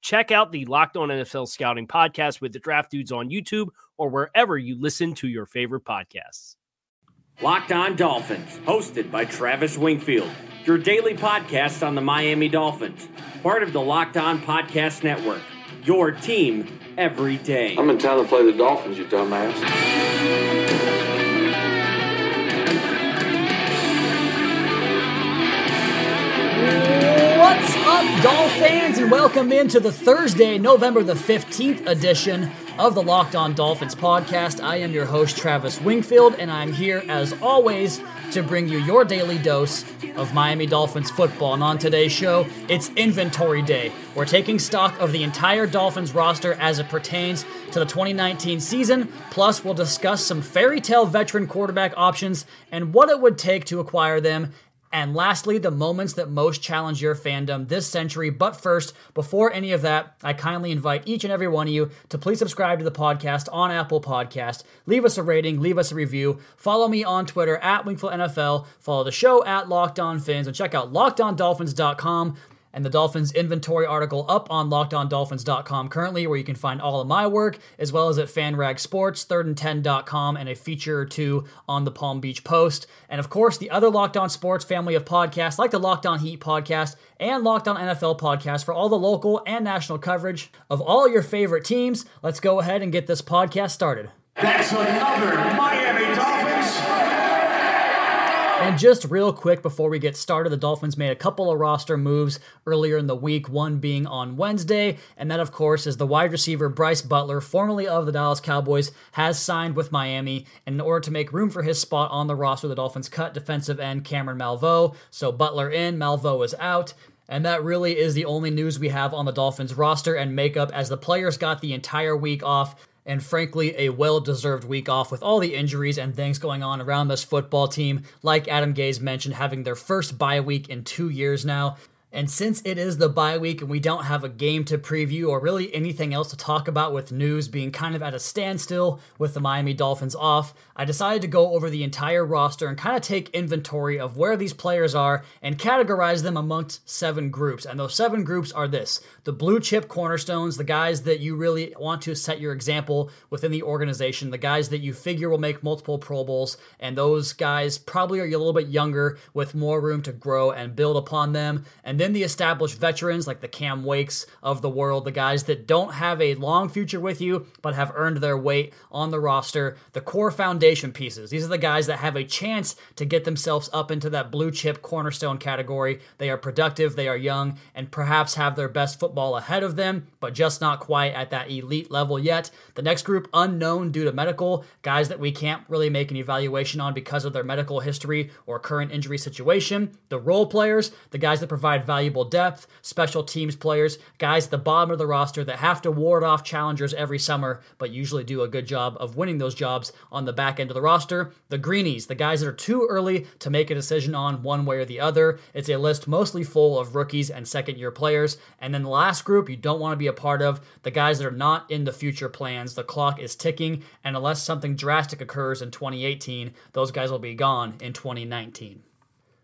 Check out the Locked On NFL Scouting podcast with the Draft Dudes on YouTube or wherever you listen to your favorite podcasts. Locked On Dolphins, hosted by Travis Wingfield, your daily podcast on the Miami Dolphins, part of the Locked On Podcast Network. Your team every day. I'm in town to play the Dolphins, you dumbass. Welcome into the Thursday, November the 15th edition of the Locked On Dolphins podcast. I am your host, Travis Wingfield, and I'm here as always to bring you your daily dose of Miami Dolphins football. And on today's show, it's inventory day. We're taking stock of the entire Dolphins roster as it pertains to the 2019 season. Plus, we'll discuss some fairy tale veteran quarterback options and what it would take to acquire them and lastly, the moments that most challenge your fandom this century. But first, before any of that, I kindly invite each and every one of you to please subscribe to the podcast on Apple Podcast. Leave us a rating, leave us a review. Follow me on Twitter at Wingfield NFL. Follow the show at Locked On Phins and check out LockedOnDolphins.com and the Dolphins inventory article up on lockedondolphins.com currently, where you can find all of my work, as well as at FanRag Sports, 3rd10.com, and a feature or two on the Palm Beach Post. And of course, the other Locked On Sports family of podcasts, like the Locked On Heat podcast and Locked On NFL podcast, for all the local and national coverage of all your favorite teams. Let's go ahead and get this podcast started. That's another Miami. And just real quick before we get started, the Dolphins made a couple of roster moves earlier in the week, one being on Wednesday, and that, of course, is the wide receiver Bryce Butler, formerly of the Dallas Cowboys, has signed with Miami. And in order to make room for his spot on the roster, the Dolphins cut defensive end Cameron Malvo. So Butler in, Malvo is out. And that really is the only news we have on the Dolphins roster and makeup as the players got the entire week off and frankly, a well deserved week off with all the injuries and things going on around this football team. Like Adam Gase mentioned, having their first bye week in two years now. And since it is the bye week and we don't have a game to preview or really anything else to talk about with news being kind of at a standstill with the Miami Dolphins off, I decided to go over the entire roster and kind of take inventory of where these players are and categorize them amongst seven groups. And those seven groups are this the blue chip cornerstones, the guys that you really want to set your example within the organization, the guys that you figure will make multiple Pro Bowls, and those guys probably are a little bit younger with more room to grow and build upon them. And then the established veterans like the Cam Wakes of the world, the guys that don't have a long future with you but have earned their weight on the roster, the core foundation pieces. These are the guys that have a chance to get themselves up into that blue chip cornerstone category. They are productive, they are young, and perhaps have their best football ahead of them, but just not quite at that elite level yet. The next group, unknown due to medical, guys that we can't really make an evaluation on because of their medical history or current injury situation. The role players, the guys that provide valuable depth, special teams players, guys at the bottom of the roster that have to ward off challengers every summer, but usually do a good job of winning those jobs on the back end of the roster. The greenies, the guys that are too early to make a decision on one way or the other. It's a list mostly full of rookies and second year players. And then the last group you don't want to be a part of, the guys that are not in the future plans. The clock is ticking, and unless something drastic occurs in 2018, those guys will be gone in 2019.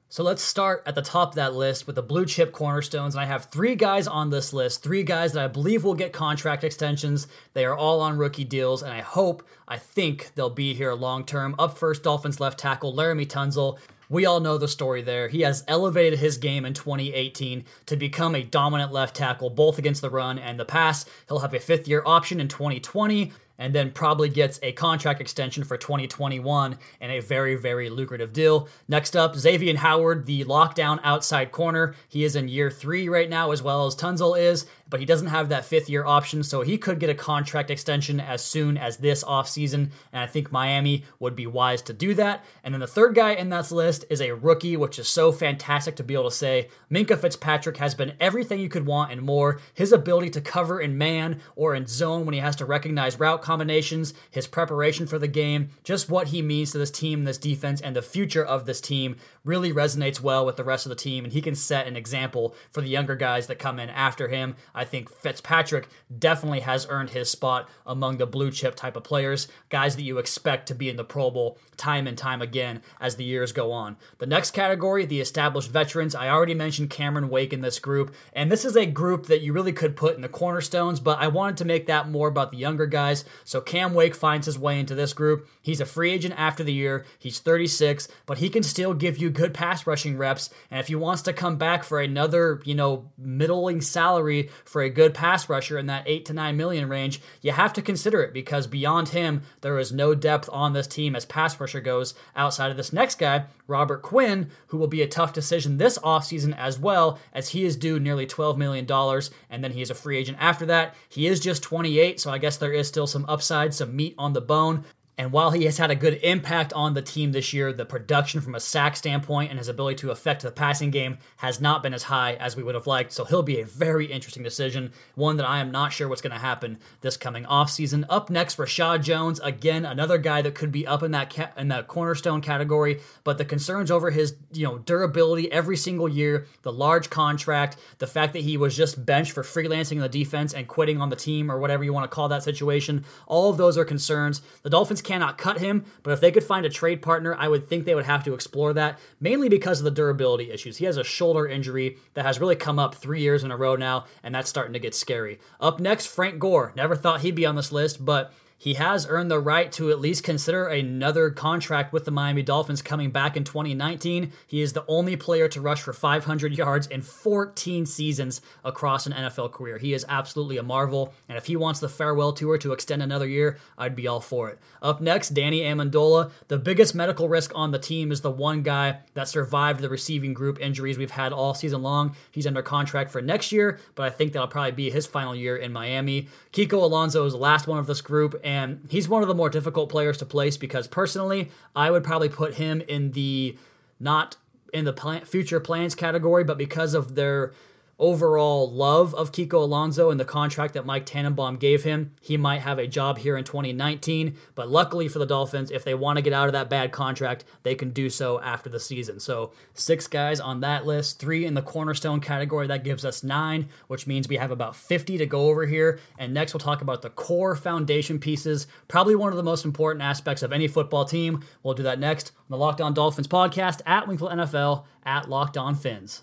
So let's start at the top of that list with the blue chip cornerstones. And I have three guys on this list, three guys that I believe will get contract extensions. They are all on rookie deals, and I hope, I think they'll be here long term. Up first, Dolphins left tackle Laremy Tunsil. We all know the story there. He has elevated his game in 2018 to become a dominant left tackle, both against the run and the pass. He'll have a fifth year option in 2020 and then probably gets a contract extension for 2021 and a very, very lucrative deal. Next up, Xavier Howard, the lockdown outside corner. He is in year three right now, as well as Tunsil is, but he doesn't have that fifth year option, so he could get a contract extension as soon as this offseason, and I think Miami would be wise to do that. And then the third guy in that list is a rookie, which is so fantastic to be able to say. Minkah Fitzpatrick has been everything you could want and more. His ability to cover in man or in zone when he has to recognize route combinations, his preparation for the game, just what he means to this team, this defense, and the future of this team really resonates well with the rest of the team, and he can set an example for the younger guys that come in after him. I think Fitzpatrick definitely has earned his spot among the blue chip type of players, guys that you expect to be in the Pro Bowl time and time again as the years go on. The next category, the established veterans. I already mentioned Cameron Wake in this group, and this is a group that you really could put in the cornerstones, but I wanted to make that more about the younger guys. So Cam Wake finds his way into this group. He's a free agent after the year. He's 36, but he can still give you good pass rushing reps. And if he wants to come back for another, you know, middling salary for a good pass rusher in that 8 to 9 million range, you have to consider it because beyond him, there is no depth on this team as pass rusher goes outside of this next guy, Robert Quinn, who will be a tough decision this offseason as well, as he is due nearly $12 million, and then he is a free agent after that. He is just 28, so I guess there is still some upside, some meat on the bone. And while he has had a good impact on the team this year, the production from a sack standpoint and his ability to affect the passing game has not been as high as we would have liked. So he'll be a very interesting decision, one that I am not sure what's going to happen this coming offseason. Up next, Reshad Jones, again another guy that could be up in that ca- in that cornerstone category, but the concerns over his you know durability every single year, the large contract, the fact that he was just benched for freelancing in the defense and quitting on the team or whatever you want to call that situation, all of those are concerns. The Dolphins cannot cut him, but if they could find a trade partner, I would think they would have to explore that, mainly because of the durability issues. He has a shoulder injury that has really come up three years in a row now, and that's starting to get scary. Up next, Frank Gore. Never thought he'd be on this list, but he has earned the right to at least consider another contract with the Miami Dolphins coming back in 2019. He is the only player to rush for 500 yards in 14 seasons across an NFL career. He is absolutely a marvel, and if he wants the farewell tour to extend another year, I'd be all for it. Up next, Danny Amendola. The biggest medical risk on the team is the one guy that survived the receiving group injuries we've had all season long. He's under contract for next year, but I think that'll probably be his final year in Miami. Kiko Alonso is the last one of this group, and he's one of the more difficult players to place because personally, I would probably put him in the not in the plan, future plans category, but because of their overall love of Kiko Alonso and the contract that Mike Tannenbaum gave him, he might have a job here in 2019. But luckily for the Dolphins, if they want to get out of that bad contract, they can do so after the season. So six guys on that list, three in the cornerstone category. That gives us nine, which means we have about 50 to go over here. And next, we'll talk about the core foundation pieces, probably one of the most important aspects of any football team. We'll do that next on the Locked On Dolphins podcast at Winkle NFL at Locked On Phins.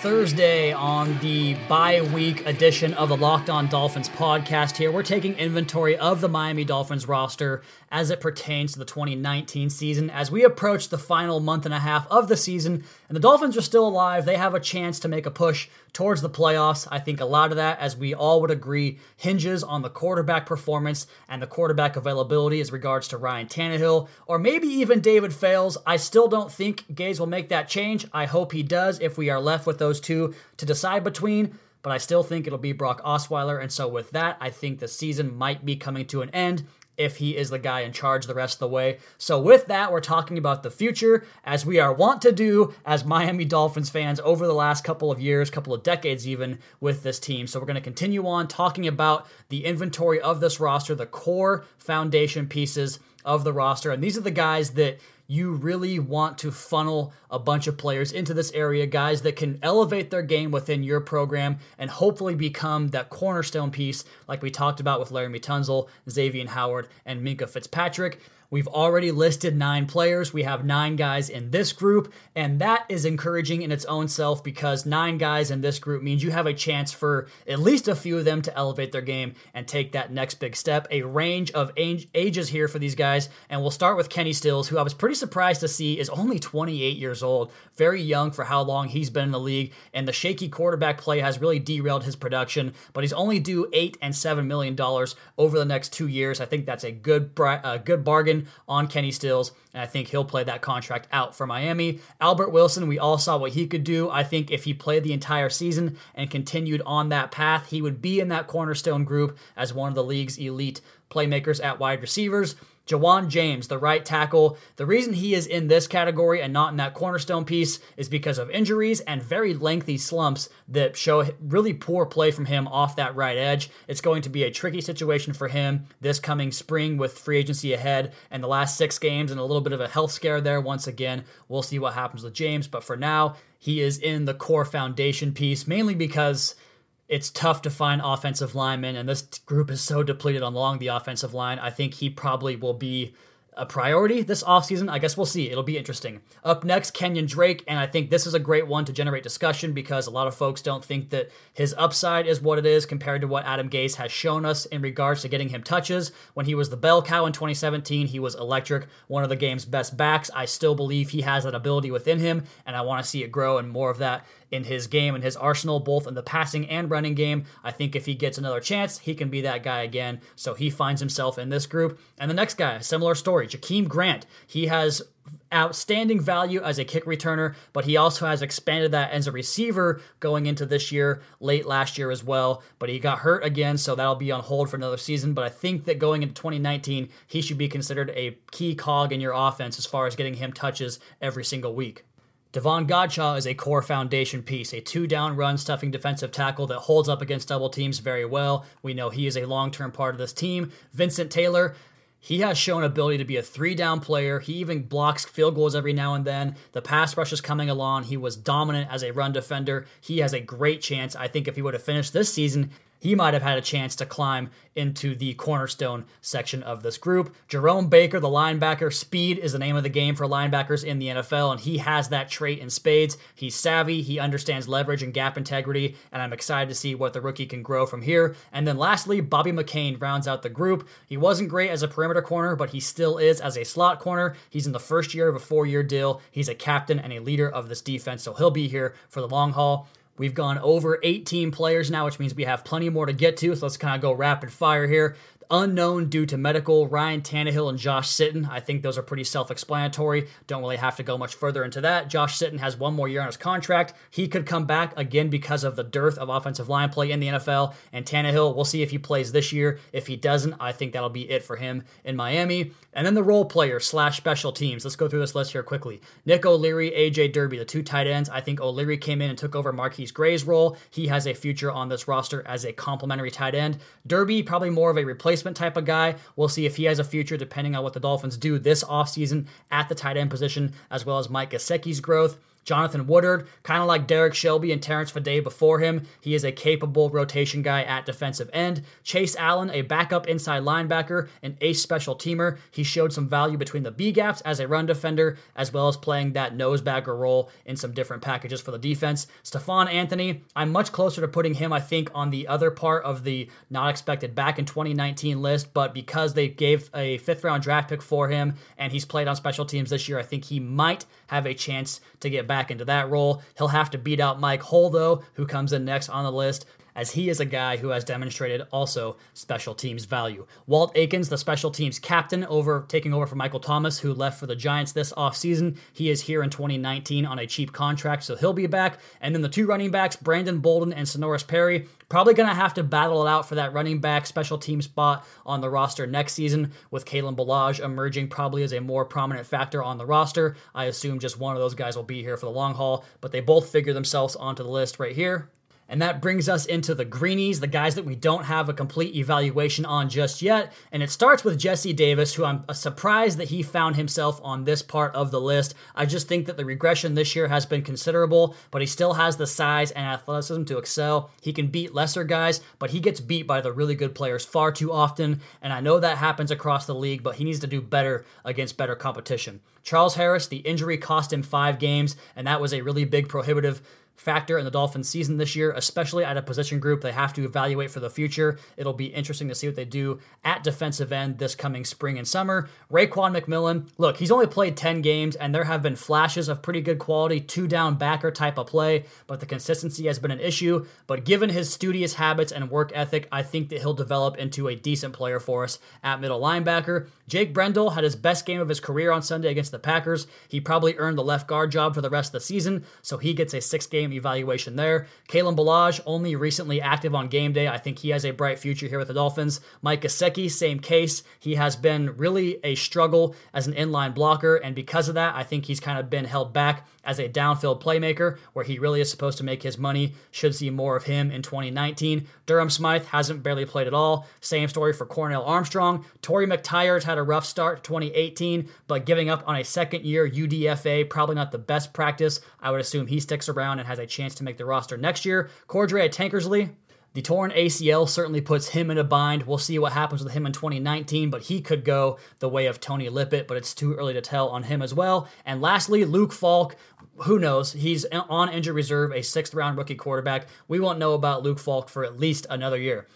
Thursday on the bye week edition of the Locked On Dolphins podcast. Here, we're taking inventory of the Miami Dolphins roster as it pertains to the 2019 season. As we approach the final month and a half of the season, and the Dolphins are still alive, they have a chance to make a push towards the playoffs. I think a lot of that, as we all would agree, hinges on the quarterback performance and the quarterback availability as regards to Ryan Tannehill, or maybe even David Fales. I still don't think Gase will make that change. I hope he does if we are left with those two to decide between but I still think it'll be Brock Osweiler. And so, with that, I think the season might be coming to an end if he is the guy in charge the rest of the way. So, with that, we're talking about the future, as we are wont to do as Miami Dolphins fans over the last couple of years, couple of decades even, with this team. So, we're going to continue on talking about the inventory of this roster, the core foundation pieces of the roster. And these are the guys that you really want to funnel a bunch of players into this area, guys that can elevate their game within your program and hopefully become that cornerstone piece, like we talked about with Laremy Tunsil, Xavier Howard, and Minkah Fitzpatrick. We've already listed nine players. We have nine guys in this group, and that is encouraging in its own self because nine guys in this group means you have a chance for at least a few of them to elevate their game and take that next big step. A range of ages here for these guys, and we'll start with Kenny Stills, who I was pretty surprised to see is only 28 years old, very young for how long he's been in the league, and the shaky quarterback play has really derailed his production, but he's only due eight and seven million dollars over the next two years. I think that's a good, a good bargain on Kenny Stills, and I think he'll play that contract out for Miami. Albert Wilson, we all saw what he could do. I think if he played the entire season and continued on that path, he would be in that cornerstone group as one of the league's elite playmakers at wide receivers. Ja'Wuan James, the right tackle. The reason he is in this category and not in that cornerstone piece is because of injuries and very lengthy slumps that show really poor play from him off that right edge. It's going to be a tricky situation for him this coming spring with free agency ahead and the last six games and a little bit of a health scare there. Once again, we'll see what happens with James, but for now, he is in the core foundation piece mainly because it's tough to find offensive linemen, and this group is so depleted along the offensive line. I think he probably will be a priority this offseason. I guess we'll see. It'll be interesting. Up next, Kenyon Drake, and I think this is a great one to generate discussion because a lot of folks don't think that his upside is what it is compared to what Adam Gase has shown us in regards to getting him touches. When he was the bell cow in 2017, he was electric, one of the game's best backs. I still believe he has that ability within him, and I want to see it grow and more of that in his game and his arsenal, both in the passing and running game. I think if he gets another chance, he can be that guy again. So he finds himself in this group. And the next guy, similar story, Jakeem Grant. He has outstanding value as a kick returner, but he also has expanded that as a receiver going into this year, late last year as well. But he got hurt again, so that'll be on hold for another season. But I think that going into 2019, he should be considered a key cog in your offense as far as getting him touches every single week. Davon Godchaux is a core foundation piece, a two down run stuffing defensive tackle that holds up against double teams very well. We know he is a long term part of this team. Vincent Taylor, he has shown ability to be a three down player. He even blocks field goals every now and then. The pass rush is coming along. He was dominant as a run defender. He has a great chance. I think if he would have finished this season, he might have had a chance to climb into the cornerstone section of this group. Jerome Baker, the linebacker, speed is the name of the game for linebackers in the NFL, and he has that trait in spades. He's savvy, he understands leverage and gap integrity, and I'm excited to see what the rookie can grow from here. And then lastly, Bobby McCain rounds out the group. He wasn't great as a perimeter corner, but he still is as a slot corner. He's in the first year of a four year deal. He's a captain and a leader of this defense, so he'll be here for the long haul. We've gone over 18 players now, which means we have plenty more to get to. So let's kind of go rapid fire here unknown due to medical, Ryan Tannehill and Josh Sitton. I think those are pretty self explanatory. Don't really have to go much further into that. Josh Sitton has one more year on his contract. He could come back again because of the dearth of offensive line play in the NFL. And Tannehill, we'll see if he plays this year. If he doesn't, I think that'll be it for him in Miami. And then the role player slash special teams. Let's go through this list here quickly. Nick O'Leary, AJ Derby, the two tight ends. I think O'Leary came in and took over MarQueis Gray's role. He has a future on this roster as a complementary tight end. Derby, probably more of a replacement replacement type of guy. We'll see if he has a future depending on what the Dolphins do this offseason at the tight end position, as well as Mike Gesicki's growth. Jonathan Woodard, kind of like Derrick Shelby and Terrence Fede before him, he is a capable rotation guy at defensive end. Chase Allen, a backup inside linebacker, an ace special teamer. He showed some value between the B gaps as a run defender, as well as playing that nosebagger role in some different packages for the defense. Stephone Anthony, I'm much closer to putting him, I think, on the other part of the not expected back in 2019 list, but because they gave a fifth round draft pick for him and he's played on special teams this year, I think he might have a chance to get back into that role. He'll have to beat out Mike Hull, though, who comes in next on the list as he is a guy who has demonstrated also special teams value. Walt Aikens, the special teams captain, over taking over for Michael Thomas, who left for the Giants this offseason. He is here in 2019 on a cheap contract, so he'll be back. And then the two running backs, Brandon Bolden and Senorise Perry, probably going to have to battle it out for that running back special team spot on the roster next season, with Kalen Ballage emerging probably as a more prominent factor on the roster. I assume just one of those guys will be here for the long haul, but they both figure themselves onto the list right here. And that brings us into the greenies, the guys that we don't have a complete evaluation on just yet. And it starts with Jesse Davis, who I'm uh, surprised that he found himself on this part of the list. I just think that the regression this year has been considerable, but he still has the size and athleticism to excel. He can beat lesser guys, but he gets beat by the really good players far too often. And I know that happens across the league, but he needs to do better against better competition. Charles Harris, the injury cost him five games, and that was a really big prohibitive factor in the Dolphins' season this year, especially at a position group they have to evaluate for the future. It'll be interesting to see what they do at defensive end this coming spring and summer. Raekwon McMillan, look, he's only played 10 games, and there have been flashes of pretty good quality, two down backer type of play, but the consistency has been an issue. But given his studious habits and work ethic, I think that he'll develop into a decent player for us at middle linebacker. Jake Brendel had his best game of his career on Sunday against the Packers. He probably earned the left guard job for the rest of the season, so he gets a six game evaluation there. Kalen Ballage, only recently active on game day. I think he has a bright future here with the Dolphins. Mike Gesicki, same case. He has been really a struggle as an inline blocker, and because of that, I think he's kind of been held back as a downfield playmaker where he really is supposed to make his money. Should see more of him in 2019. Durham Smythe hasn't barely played at all. Same story for Cornell Armstrong. Torry McTyers had a rough start 2018, but giving up on a second year UDFA, probably not the best practice. I would assume he sticks around and has a chance to make the roster next year. Cordrea Tankersley, the torn ACL certainly puts him in a bind. We'll see what happens with him in 2019, but he could go the way of Tony Lippett, but it's too early to tell on him as well. And lastly, Luke Falk. Who knows? He's on injured reserve, a sixth round rookie quarterback. We won't know about Luke Falk for at least another year.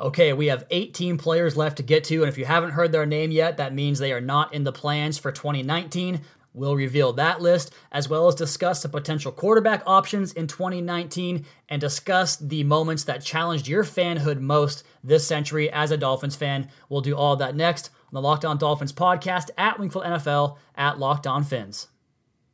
Okay, we have 18 players left to get to, and if you haven't heard their name yet, that means they are not in the plans for 2019. We'll reveal that list as well as discuss the potential quarterback options in 2019 and discuss the moments that challenged your fanhood most this century as a Dolphins fan. We'll do all that next on the Locked On Dolphins podcast at Wingfield NFL at Locked On Phins.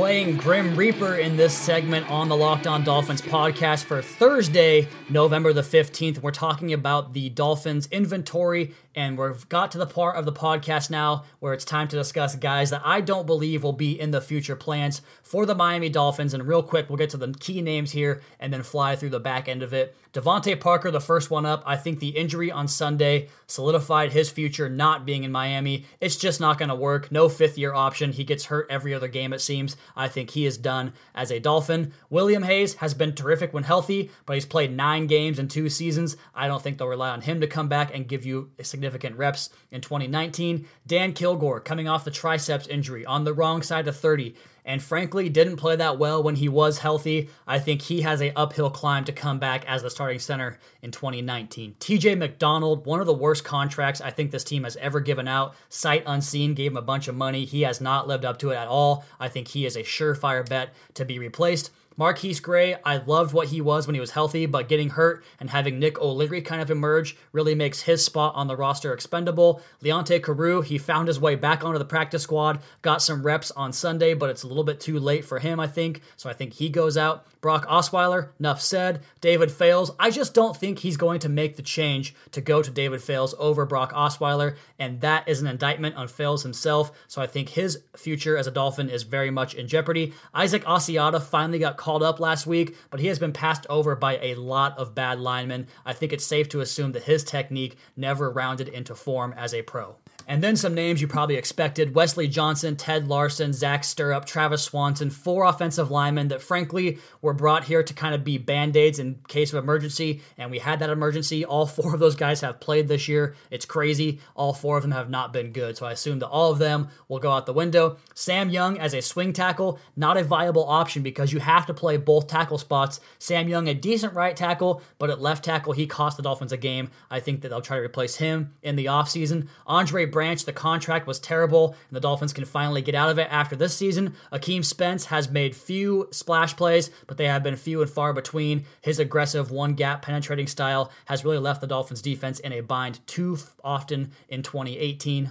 Playing Grim Reaper in this segment on the Locked On Dolphins podcast for Thursday, November the 15th. We're talking about the Dolphins inventory, and we've got to the part of the podcast now where it's time to discuss guys that I don't believe will be in the future plans for the Miami Dolphins. And real quick, we'll get to the key names here and then fly through the back end of it. DeVante Parker, the first one up. I think the injury on Sunday solidified his future not being in Miami. It's just not going to work. No fifth year option. He gets hurt every other game, it seems. I think he is done as a Dolphin. William Hayes has been terrific when healthy, but he's played nine games in two seasons. I don't think they'll rely on him to come back and give you a significant reps in 2019. Dan Kilgore coming off the triceps injury on the wrong side of 30 and frankly didn't play that well when he was healthy. I think he has a uphill climb to come back as the starting center in 2019. TJ McDonald, one of the worst contracts I think this team has ever given out. Sight unseen, gave him a bunch of money. He has not lived up to it at all. I think he is a surefire bet to be replaced. MarQueis Gray, I loved what he was when he was healthy, but getting hurt and having Nick O'Leary kind of emerge really makes his spot on the roster expendable. Leonte Carroo, he found his way back onto the practice squad, got some reps on Sunday, but it's a little bit too late for him, I think. So I think he goes out. Brock Osweiler, enough said. David Fales, I just don't think he's going to make the change to go to David Fales over Brock Osweiler, and that is an indictment on Fales himself. So I think his future as a Dolphin is very much in jeopardy. Isaac Asiata finally got called called up last week, but he has been passed over by a lot of bad linemen. I think it's safe to assume that his technique never rounded into form as a pro. And then some names you probably expected Wesley Johnson, Ted Larsen, Zach Sterup, Travis Swanson, four offensive linemen that frankly were brought here to kind of be band aids in case of emergency. And we had that emergency. All four of those guys have played this year. It's crazy. All four of them have not been good. So I assume that all of them will go out the window. Sam Young as a swing tackle, not a viable option because you have to play both tackle spots. Sam Young, a decent right tackle, but at left tackle, he cost the Dolphins a game. I think that they'll try to replace him in the offseason. Andre Branch, the contract was terrible, and the Dolphins can finally get out of it after this season. Akeem Spence has made few splash plays, but they have been few and far between. His aggressive one gap penetrating style has really left the Dolphins defense in a bind too often in 2018.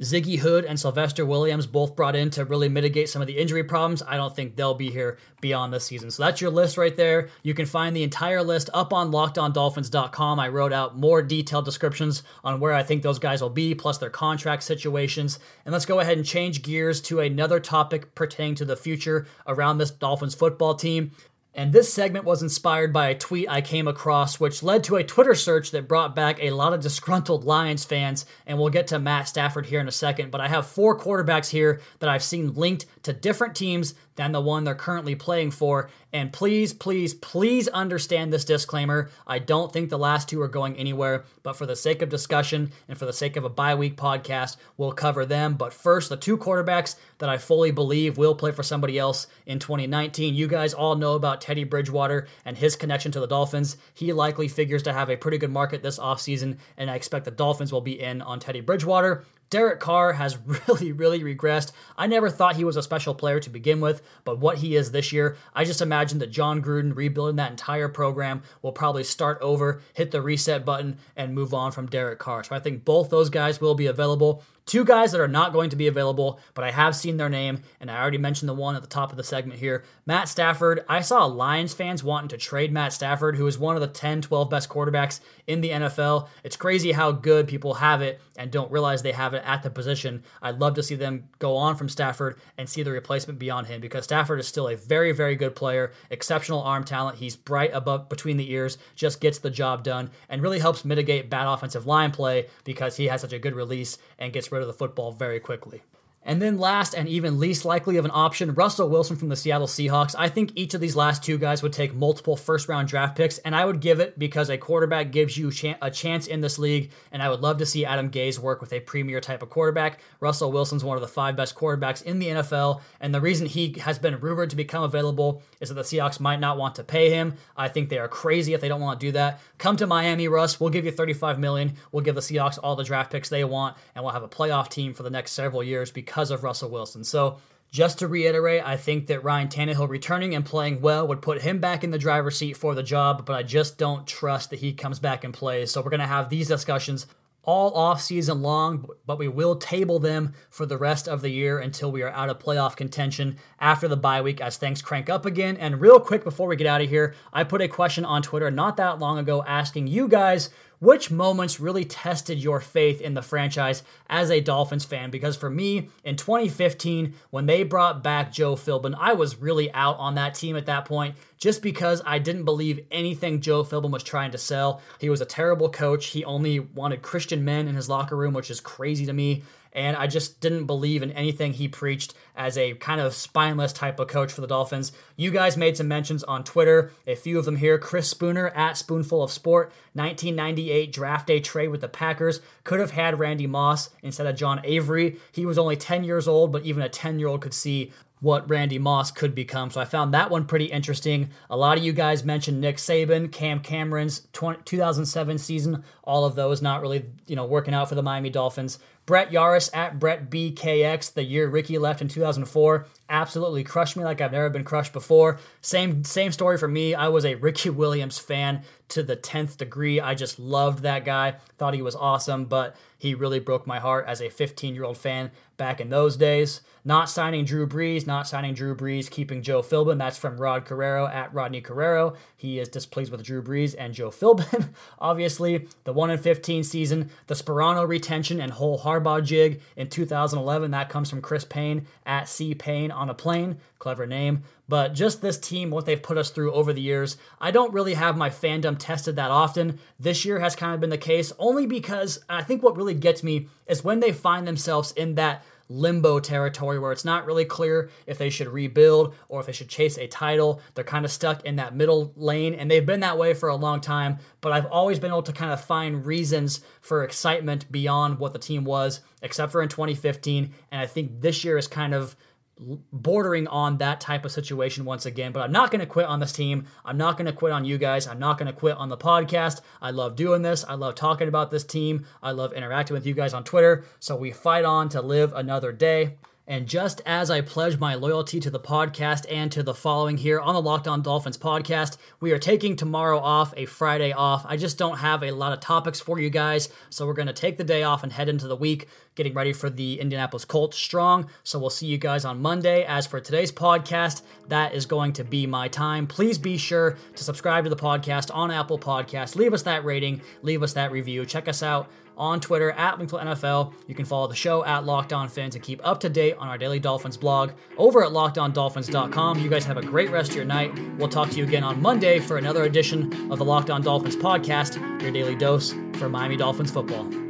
Ziggy Hood and Sylvester Williams both brought in to really mitigate some of the injury problems. I don't think they'll be here beyond this season. So that's your list right there. You can find the entire list up on lockedondolphins.com. I wrote out more detailed descriptions on where I think those guys will be, plus their contract situations. And let's go ahead and change gears to another topic pertaining to the future around this Dolphins football team. And this segment was inspired by a tweet I came across, which led to a Twitter search that brought back a lot of disgruntled Lions fans. And we'll get to Matt Stafford here in a second. But I have four quarterbacks here that I've seen linked to different teams than the one they're currently playing for. And please, please, please understand this disclaimer. I don't think the last two are going anywhere, but for the sake of discussion and for the sake of a bye week podcast, we'll cover them. But first, the two quarterbacks that I fully believe will play for somebody else in 2019. You guys all know about Teddy Bridgewater and his connection to the Dolphins. He likely figures to have a pretty good market this offseason, and I expect the Dolphins will be in on Teddy Bridgewater. Derek Carr has really, really regressed. I never thought he was a special player to begin with, but what he is this year, I just imagine that Jon Gruden rebuilding that entire program will probably start over, hit the reset button, and move on from Derek Carr. So I think both those guys will be available. Two guys that are not going to be available, but I have seen their name, and I already mentioned the one at the top of the segment here. Matt Stafford. I saw Lions fans wanting to trade Matt Stafford, who is one of the 10, 12 best quarterbacks in the NFL. It's crazy how good people have it and don't realize they have it at the position. I'd love to see them go on from Stafford and see the replacement beyond him because Stafford is still a very, very good player, exceptional arm talent. He's bright above between the ears, just gets the job done, and really helps mitigate bad offensive line play because he has such a good release and gets rid rid of the football very quickly. And then last and even least likely of an option, Russell Wilson from the Seattle Seahawks. I think each of these last two guys would take multiple first round draft picks, and I would give it because a quarterback gives you a chance in this league, and I would love to see Adam Gase work with a premier type of quarterback. Russell Wilson's one of the five best quarterbacks in the NFL, and the reason he has been rumored to become available is that the Seahawks might not want to pay him. I think they are crazy if they don't want to do that. Come to Miami, Russ. We'll give you 35 million. We'll give the Seahawks all the draft picks they want, and we'll have a playoff team for the next several years because because of Russell Wilson. So, just to reiterate, I think that Ryan Tannehill returning and playing well would put him back in the driver's seat for the job, but I just don't trust that he comes back and plays. So, we're going to have these discussions all off season long, but we will table them for the rest of the year until we are out of playoff contention after the bye week as things crank up again. And real quick before we get out of here, I put a question on Twitter not that long ago asking you guys which moments really tested your faith in the franchise as a Dolphins fan? Because for me, in 2015, when they brought back Joe Philbin, I was really out on that team at that point just because I didn't believe anything Joe Philbin was trying to sell. He was a terrible coach. He only wanted Christian men in his locker room, which is crazy to me. And I just didn't believe in anything he preached as a kind of spineless type of coach for the Dolphins. You guys made some mentions on Twitter, a few of them here. Chris Spooner at Spoonful of Sport, 1998 draft day trade with the Packers, could have had Randy Moss instead of John Avery. He was only 10 years old, but even a 10 year old could see what Randy Moss could become. So I found that one pretty interesting. A lot of you guys mentioned Nick Saban, Cam Cameron's 20, 2007 season. All of those not really, you know, working out for the Miami Dolphins. Brett Yaris at Brett BKX, the year Ricky left in 2004, absolutely crushed me like I've never been crushed before. Same same story for me. I was a Ricky Williams fan to the 10th degree. I just loved that guy. Thought he was awesome, but he really broke my heart as a 15 year old fan back in those days. Not signing Drew Brees, not signing Drew Brees, keeping Joe Philbin. That's from Rod Carrero at Rodney Carrero. He is displeased with Drew Brees and Joe Philbin. Obviously, the 1 in 15 season, the Sparano retention and whole jig in 2011. That comes from Chris Payne at C Payne on a plane. Clever name. But just this team, what they've put us through over the years, I don't really have my fandom tested that often. This year has kind of been the case only because I think what really gets me is when they find themselves in that limbo territory where it's not really clear if they should rebuild or if they should chase a title. They're kind of stuck in that middle lane, and they've been that way for a long time. But I've always been able to kind of find reasons for excitement beyond what the team was, except for in 2015. And I think this year is kind of bordering on that type of situation once again. But I'm not going to quit on this team. I'm not going to quit on you guys. I'm not going to quit on the podcast. I love doing this. I love talking about this team. I love interacting with you guys on Twitter. So we fight on to live another day. And just as I pledge my loyalty to the podcast and to the following here on the Locked On Dolphins podcast, we are taking tomorrow off, a Friday off. I just don't have a lot of topics for you guys, so we're going to take the day off and head into the week getting ready for the Indianapolis Colts strong. So we'll see you guys on Monday. As for today's podcast, that is going to be my time. Please be sure to subscribe to the podcast on Apple Podcasts. Leave us that rating, leave us that review. Check us out on Twitter at Wingfield NFL. You can follow the show at Locked On Phins and keep up to date on our Daily Dolphins blog over at LockedOnDolphins.com. You guys have a great rest of your night. We'll talk to you again on Monday for another edition of the Locked On Dolphins podcast, your daily dose for Miami Dolphins football.